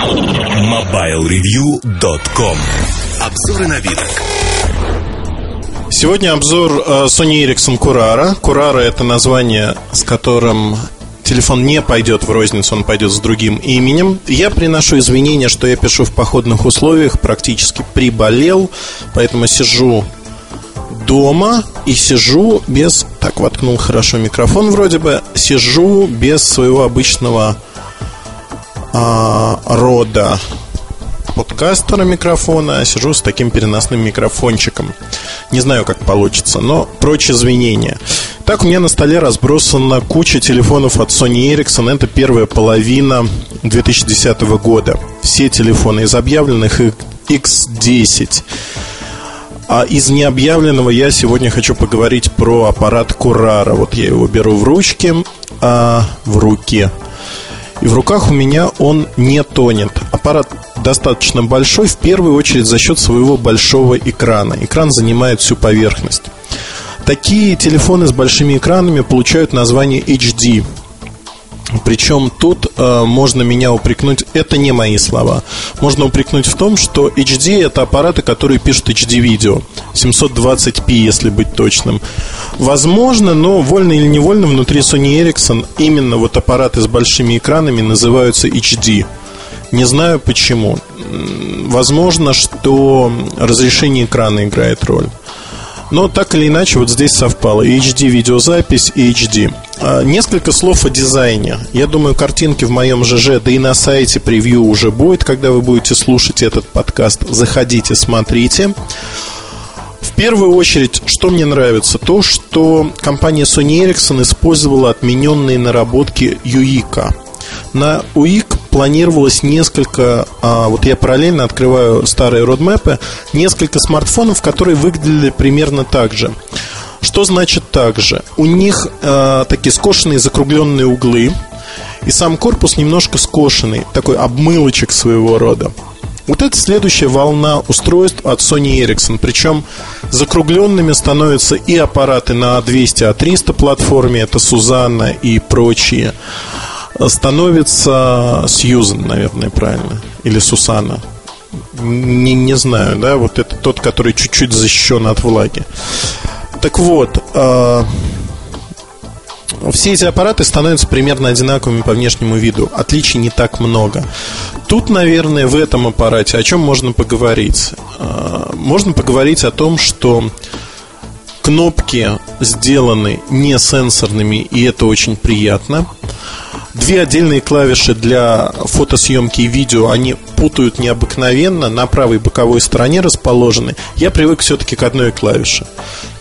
MobileReview.com Обзоры новинок Сегодня обзор э, Sony Ericsson Curara. Curara это название, с которым телефон не пойдет в розницу, он пойдет с другим именем. Я приношу извинения, что я пишу в походных условиях, практически приболел, поэтому сижу дома и сижу без... Так, воткнул хорошо микрофон вроде бы. Сижу без своего обычного а, рода подкастера микрофона, а сижу с таким переносным микрофончиком. Не знаю, как получится, но прочь извинения. Так, у меня на столе разбросана куча телефонов от Sony Ericsson. Это первая половина 2010 года. Все телефоны из объявленных X10. А из необъявленного я сегодня хочу поговорить про аппарат Курара. Вот я его беру в ручки, а, в руки. И в руках у меня он не тонет. Аппарат достаточно большой, в первую очередь за счет своего большого экрана. Экран занимает всю поверхность. Такие телефоны с большими экранами получают название HD. Причем тут э, можно меня упрекнуть, это не мои слова. Можно упрекнуть в том, что HD это аппараты, которые пишут HD-видео. 720p, если быть точным. Возможно, но вольно или невольно внутри Sony Ericsson именно вот аппараты с большими экранами называются HD. Не знаю почему. Возможно, что разрешение экрана играет роль. Но так или иначе, вот здесь совпало HD видеозапись, и HD. А, несколько слов о дизайне. Я думаю, картинки в моем ЖЖ, да и на сайте превью уже будет, когда вы будете слушать этот подкаст. Заходите, смотрите. В первую очередь, что мне нравится, то, что компания Sony Ericsson использовала отмененные наработки UIK. На UIK планировалось несколько, а, вот я параллельно открываю старые родмэпы, несколько смартфонов, которые выглядели примерно так же. Что значит так же? У них э, такие скошенные закругленные углы, и сам корпус немножко скошенный, такой обмылочек своего рода. Вот это следующая волна устройств от Sony Ericsson. Причем закругленными становятся и аппараты на 200 А300 платформе, это Сузанна и прочие становится Сьюзен, наверное, правильно. Или Сусана. Не, не знаю, да, вот это тот, который чуть-чуть защищен от влаги. Так вот, э, все эти аппараты становятся примерно одинаковыми по внешнему виду. Отличий не так много. Тут, наверное, в этом аппарате о чем можно поговорить? Э, можно поговорить о том, что кнопки сделаны не сенсорными, и это очень приятно. Две отдельные клавиши для фотосъемки и видео, они путают необыкновенно, на правой боковой стороне расположены. Я привык все-таки к одной клавише.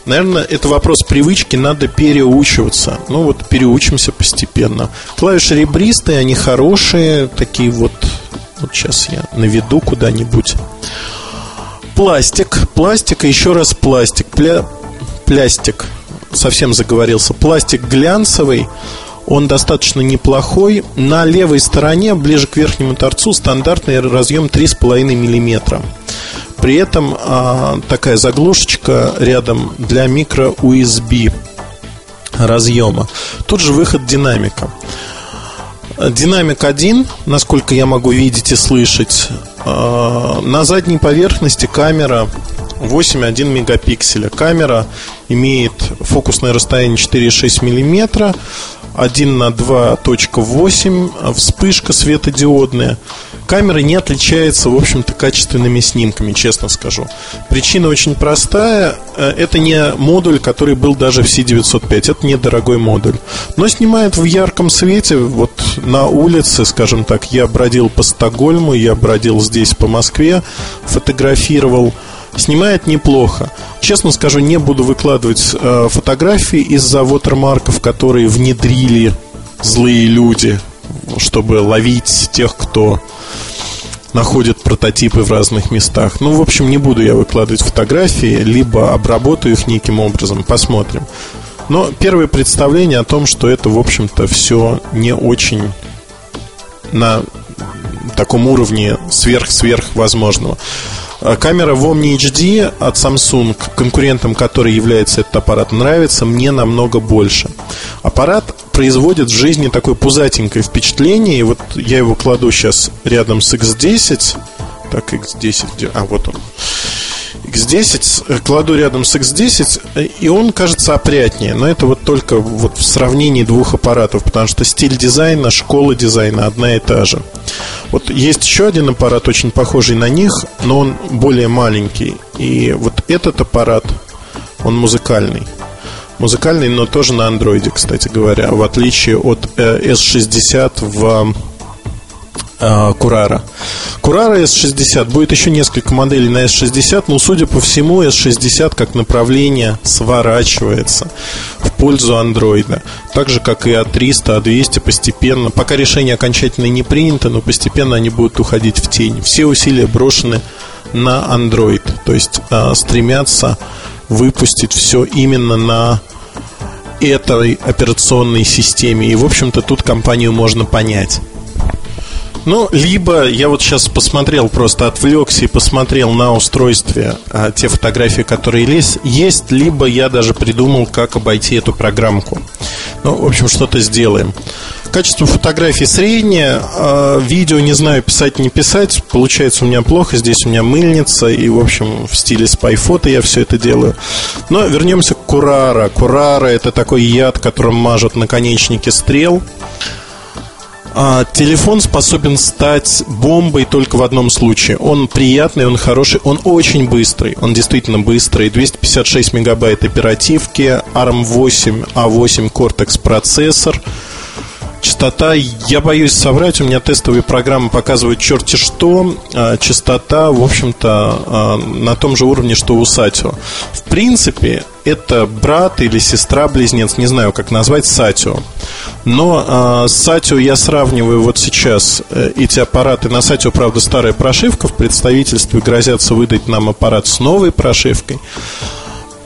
Наверное, это вопрос привычки, надо переучиваться. Ну вот, переучимся постепенно. Клавиши ребристые, они хорошие, такие вот... Вот сейчас я наведу куда-нибудь. Пластик, пластик еще раз пластик. Пля... Плястик, совсем заговорился. Пластик глянцевый, он достаточно неплохой. На левой стороне, ближе к верхнему торцу, стандартный разъем 3,5 мм. При этом а, такая заглушечка рядом для микро USB разъема. Тут же выход динамика. Динамик один, насколько я могу видеть и слышать. А, на задней поверхности камера 8,1 мегапикселя. Камера имеет фокусное расстояние 4,6 мм 1 на 2.8, вспышка светодиодная. Камера не отличается, в общем-то, качественными снимками, честно скажу. Причина очень простая. Э, это не модуль, который был даже в C905. Это недорогой модуль. Но снимает в ярком свете. Вот на улице, скажем так, я бродил по Стокгольму, я бродил здесь по Москве, фотографировал Снимает неплохо. Честно скажу, не буду выкладывать э, фотографии из-за вотермарков, которые внедрили злые люди, чтобы ловить тех, кто находит прототипы в разных местах. Ну, в общем, не буду я выкладывать фотографии, либо обработаю их неким образом. Посмотрим. Но первое представление о том, что это, в общем-то, все не очень на таком уровне сверх-сверх возможного. А камера в Omni HD от Samsung, конкурентом который является этот аппарат, нравится мне намного больше. Аппарат производит в жизни такое пузатенькое впечатление. И вот я его кладу сейчас рядом с X10. Так, X10 где? А, вот он. X10 э, кладу рядом с X10, э, и он кажется опрятнее. Но это вот только вот в сравнении двух аппаратов, потому что стиль дизайна, школа дизайна одна и та же. Вот есть еще один аппарат, очень похожий на них, но он более маленький. И вот этот аппарат, он музыкальный. Музыкальный, но тоже на андроиде, кстати говоря, в отличие от S60 э, в Курара. Курара S60 будет еще несколько моделей на S60, но судя по всему S60 как направление сворачивается в пользу андроида. Так же как и А300, А200 постепенно. Пока решение окончательно не принято, но постепенно они будут уходить в тень. Все усилия брошены на Android, то есть э, стремятся выпустить все именно на этой операционной системе. И, в общем-то, тут компанию можно понять. Ну, либо я вот сейчас посмотрел, просто отвлекся и посмотрел на устройстве а, те фотографии, которые есть, есть, либо я даже придумал, как обойти эту программку. Ну, в общем, что-то сделаем. Качество фотографий среднее, а, видео не знаю, писать не писать, получается у меня плохо, здесь у меня мыльница, и, в общем, в стиле спайфото я все это делаю. Но вернемся к Курара. Курара это такой яд, которым мажут наконечники стрел. А, телефон способен стать бомбой только в одном случае. Он приятный, он хороший, он очень быстрый. Он действительно быстрый. 256 мегабайт оперативки, ARM8, A8 Cortex процессор – Частота, я боюсь соврать, у меня тестовые программы показывают черти что. А, частота, в общем-то, а, на том же уровне, что у Сатио. В принципе, это брат или сестра-близнец, не знаю, как назвать, Сатио. Но а, с Сатио я сравниваю вот сейчас э, эти аппараты. На Сатио, правда, старая прошивка. В представительстве грозятся выдать нам аппарат с новой прошивкой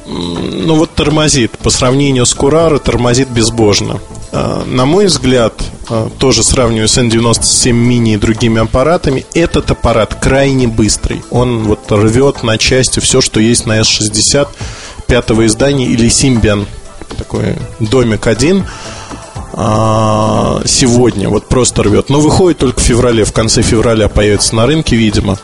ну вот тормозит. По сравнению с Кураро тормозит безбожно. А, на мой взгляд, а, тоже сравниваю с N97 Mini и другими аппаратами, этот аппарат крайне быстрый. Он вот рвет на части все, что есть на S60 пятого издания или Symbian. Такой домик один а, сегодня вот просто рвет. Но выходит только в феврале, в конце февраля появится на рынке, видимо.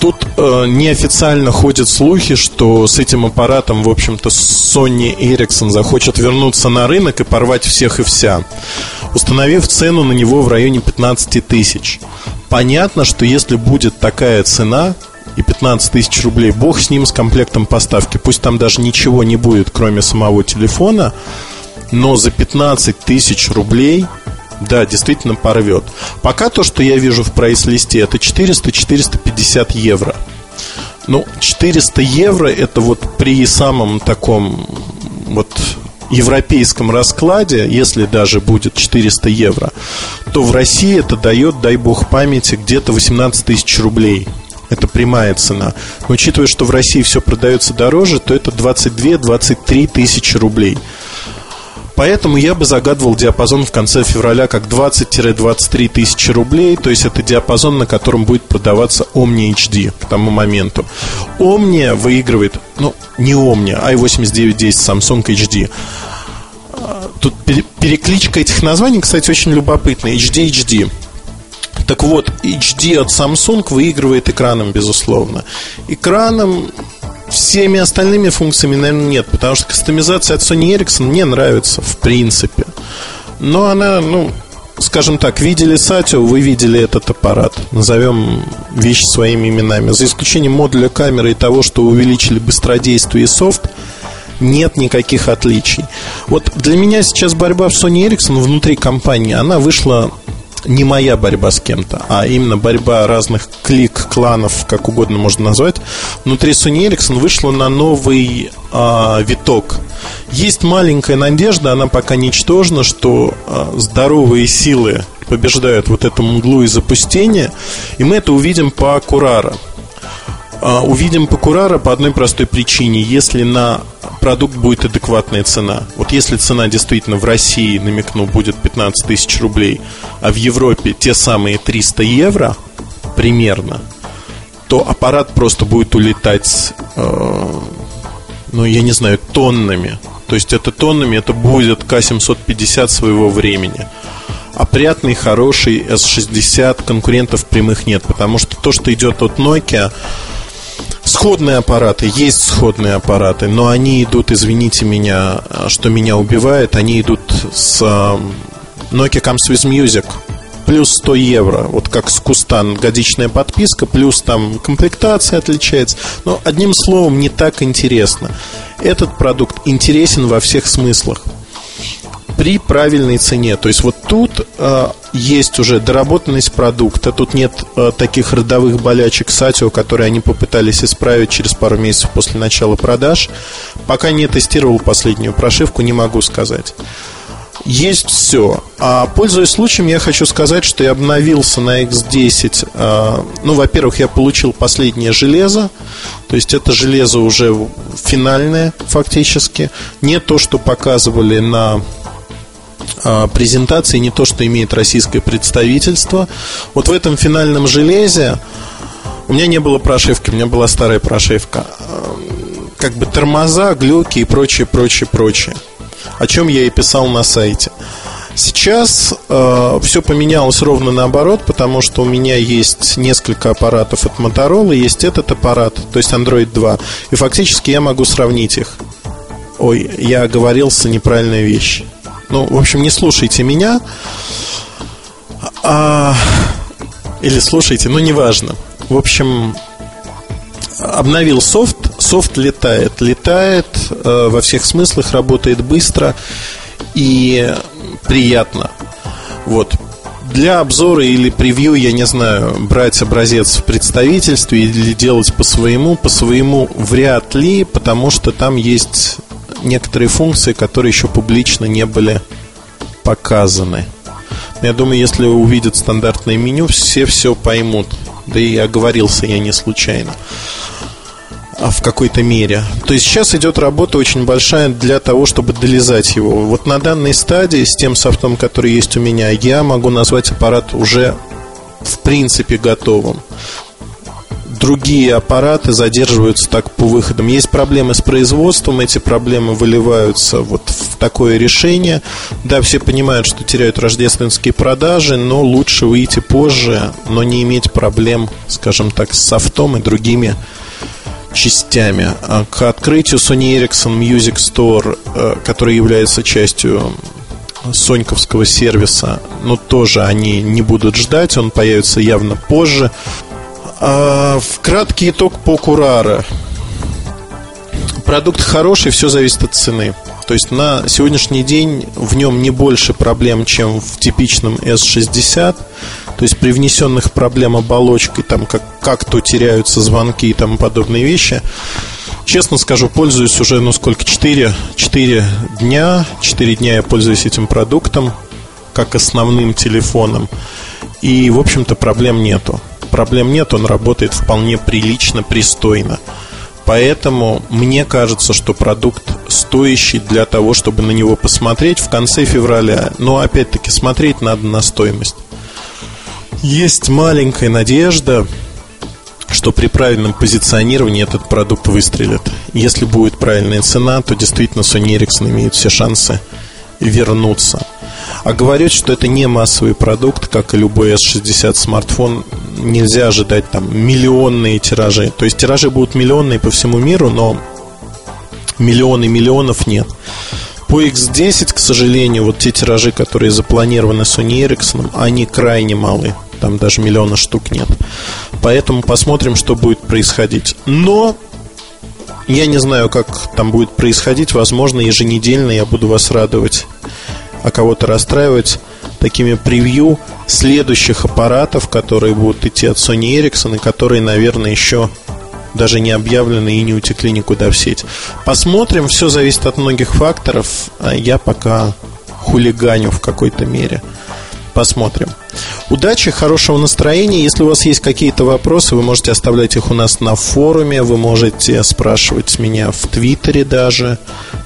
Тут э, неофициально ходят слухи, что с этим аппаратом, в общем-то, Sony Ericsson захочет вернуться на рынок и порвать всех и вся, установив цену на него в районе 15 тысяч. Понятно, что если будет такая цена, и 15 тысяч рублей, бог с ним, с комплектом поставки. Пусть там даже ничего не будет, кроме самого телефона, но за 15 тысяч рублей да, действительно порвет. Пока то, что я вижу в прайс-листе, это 400-450 евро. Ну, 400 евро это вот при самом таком вот европейском раскладе, если даже будет 400 евро, то в России это дает, дай бог памяти, где-то 18 тысяч рублей. Это прямая цена. Но учитывая, что в России все продается дороже, то это 22-23 тысячи рублей. Поэтому я бы загадывал диапазон в конце февраля как 20-23 тысячи рублей. То есть это диапазон, на котором будет продаваться Omni HD к тому моменту. Omni выигрывает, ну, не Omni, а i8910 Samsung HD. Тут перекличка этих названий, кстати, очень любопытная. HD HD. Так вот, HD от Samsung выигрывает экраном, безусловно. Экраном всеми остальными функциями, наверное, нет, потому что кастомизация от Sony Ericsson мне нравится, в принципе. Но она, ну, скажем так, видели Сатио, вы видели этот аппарат. Назовем вещи своими именами. За исключением модуля камеры и того, что увеличили быстродействие и софт, нет никаких отличий. Вот для меня сейчас борьба в Sony Ericsson внутри компании, она вышла не моя борьба с кем-то, а именно борьба разных клик, кланов, как угодно можно назвать, внутри Sony Ericsson вышла на новый а, виток. Есть маленькая надежда, она пока ничтожна, что а, здоровые силы побеждают вот эту мглу и запустение, и мы это увидим по Курара. А, увидим по Курара по одной простой причине. Если на продукт будет адекватная цена. Вот если цена действительно в России, намекну, будет 15 тысяч рублей, а в Европе те самые 300 евро примерно, то аппарат просто будет улетать, э, ну, я не знаю, тоннами. То есть это тоннами, это будет К-750 своего времени. Опрятный, хороший S60, конкурентов прямых нет, потому что то, что идет от Nokia, Сходные аппараты, есть сходные аппараты, но они идут, извините меня, что меня убивает, они идут с Nokia Comes with Music плюс 100 евро, вот как с Кустан, годичная подписка, плюс там комплектация отличается. Но одним словом, не так интересно. Этот продукт интересен во всех смыслах при правильной цене. То есть вот тут э, есть уже доработанность продукта, тут нет э, таких родовых болячек Сатио, которые они попытались исправить через пару месяцев после начала продаж. Пока не тестировал последнюю прошивку, не могу сказать есть все. А пользуясь случаем, я хочу сказать, что я обновился на X10. А, ну, во-первых, я получил последнее железо. То есть это железо уже финальное фактически. Не то, что показывали на а, презентации, не то, что имеет российское представительство. Вот в этом финальном железе у меня не было прошивки, у меня была старая прошивка. А, как бы тормоза, глюки и прочее, прочее, прочее о чем я и писал на сайте. Сейчас э, все поменялось ровно наоборот, потому что у меня есть несколько аппаратов от Motorola, есть этот аппарат, то есть Android 2, и фактически я могу сравнить их. Ой, я оговорился неправильная вещь. Ну, в общем, не слушайте меня. А, или слушайте, ну, неважно. В общем, обновил софт, софт летает, летает э, во всех смыслах, работает быстро и приятно. Вот. Для обзора или превью, я не знаю, брать образец в представительстве или делать по своему, по своему вряд ли, потому что там есть некоторые функции, которые еще публично не были показаны. Я думаю, если увидят стандартное меню, все все поймут. Да и оговорился я не случайно. В какой-то мере. То есть сейчас идет работа очень большая для того, чтобы долезать его. Вот на данной стадии с тем софтом, который есть у меня, я могу назвать аппарат уже в принципе готовым. Другие аппараты задерживаются так по выходам. Есть проблемы с производством, эти проблемы выливаются вот в такое решение. Да, все понимают, что теряют рождественские продажи, но лучше выйти позже, но не иметь проблем, скажем так, с софтом и другими частями. А к открытию Sony Ericsson Music Store, э, который является частью соньковского сервиса, но тоже они не будут ждать, он появится явно позже. А в краткий итог по Курара. Продукт хороший, все зависит от цены. То есть на сегодняшний день в нем не больше проблем, чем в типичном S60. То есть при внесенных проблем оболочкой, там как, как то теряются звонки и тому подобные вещи, честно скажу, пользуюсь уже, ну сколько, 4, 4 дня. 4 дня я пользуюсь этим продуктом как основным телефоном. И, в общем-то, проблем нету. Проблем нет, он работает вполне прилично, пристойно. Поэтому мне кажется, что продукт стоящий для того, чтобы на него посмотреть в конце февраля. Но опять-таки смотреть надо на стоимость. Есть маленькая надежда, что при правильном позиционировании этот продукт выстрелит. Если будет правильная цена, то действительно Sony Ericsson имеет все шансы вернуться. А говорят, что это не массовый продукт, как и любой S60 смартфон. Нельзя ожидать там миллионные тиражи. То есть тиражи будут миллионные по всему миру, но миллионы миллионов нет. По X10, к сожалению, вот те тиражи, которые запланированы Sony Ericsson, они крайне малы. Там даже миллиона штук нет. Поэтому посмотрим, что будет происходить. Но я не знаю, как там будет происходить. Возможно, еженедельно я буду вас радовать, а кого-то расстраивать такими превью следующих аппаратов, которые будут идти от Sony Ericsson и которые, наверное, еще даже не объявлены и не утекли никуда в сеть. Посмотрим, все зависит от многих факторов. А я пока хулиганю в какой-то мере. Посмотрим. Удачи, хорошего настроения. Если у вас есть какие-то вопросы, вы можете оставлять их у нас на форуме, вы можете спрашивать меня в Твиттере даже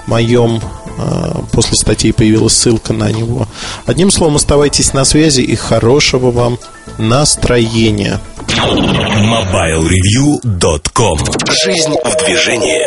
моем. А, после статьи появилась ссылка на него. Одним словом, оставайтесь на связи и хорошего вам настроения. MobileReview.com Жизнь в движении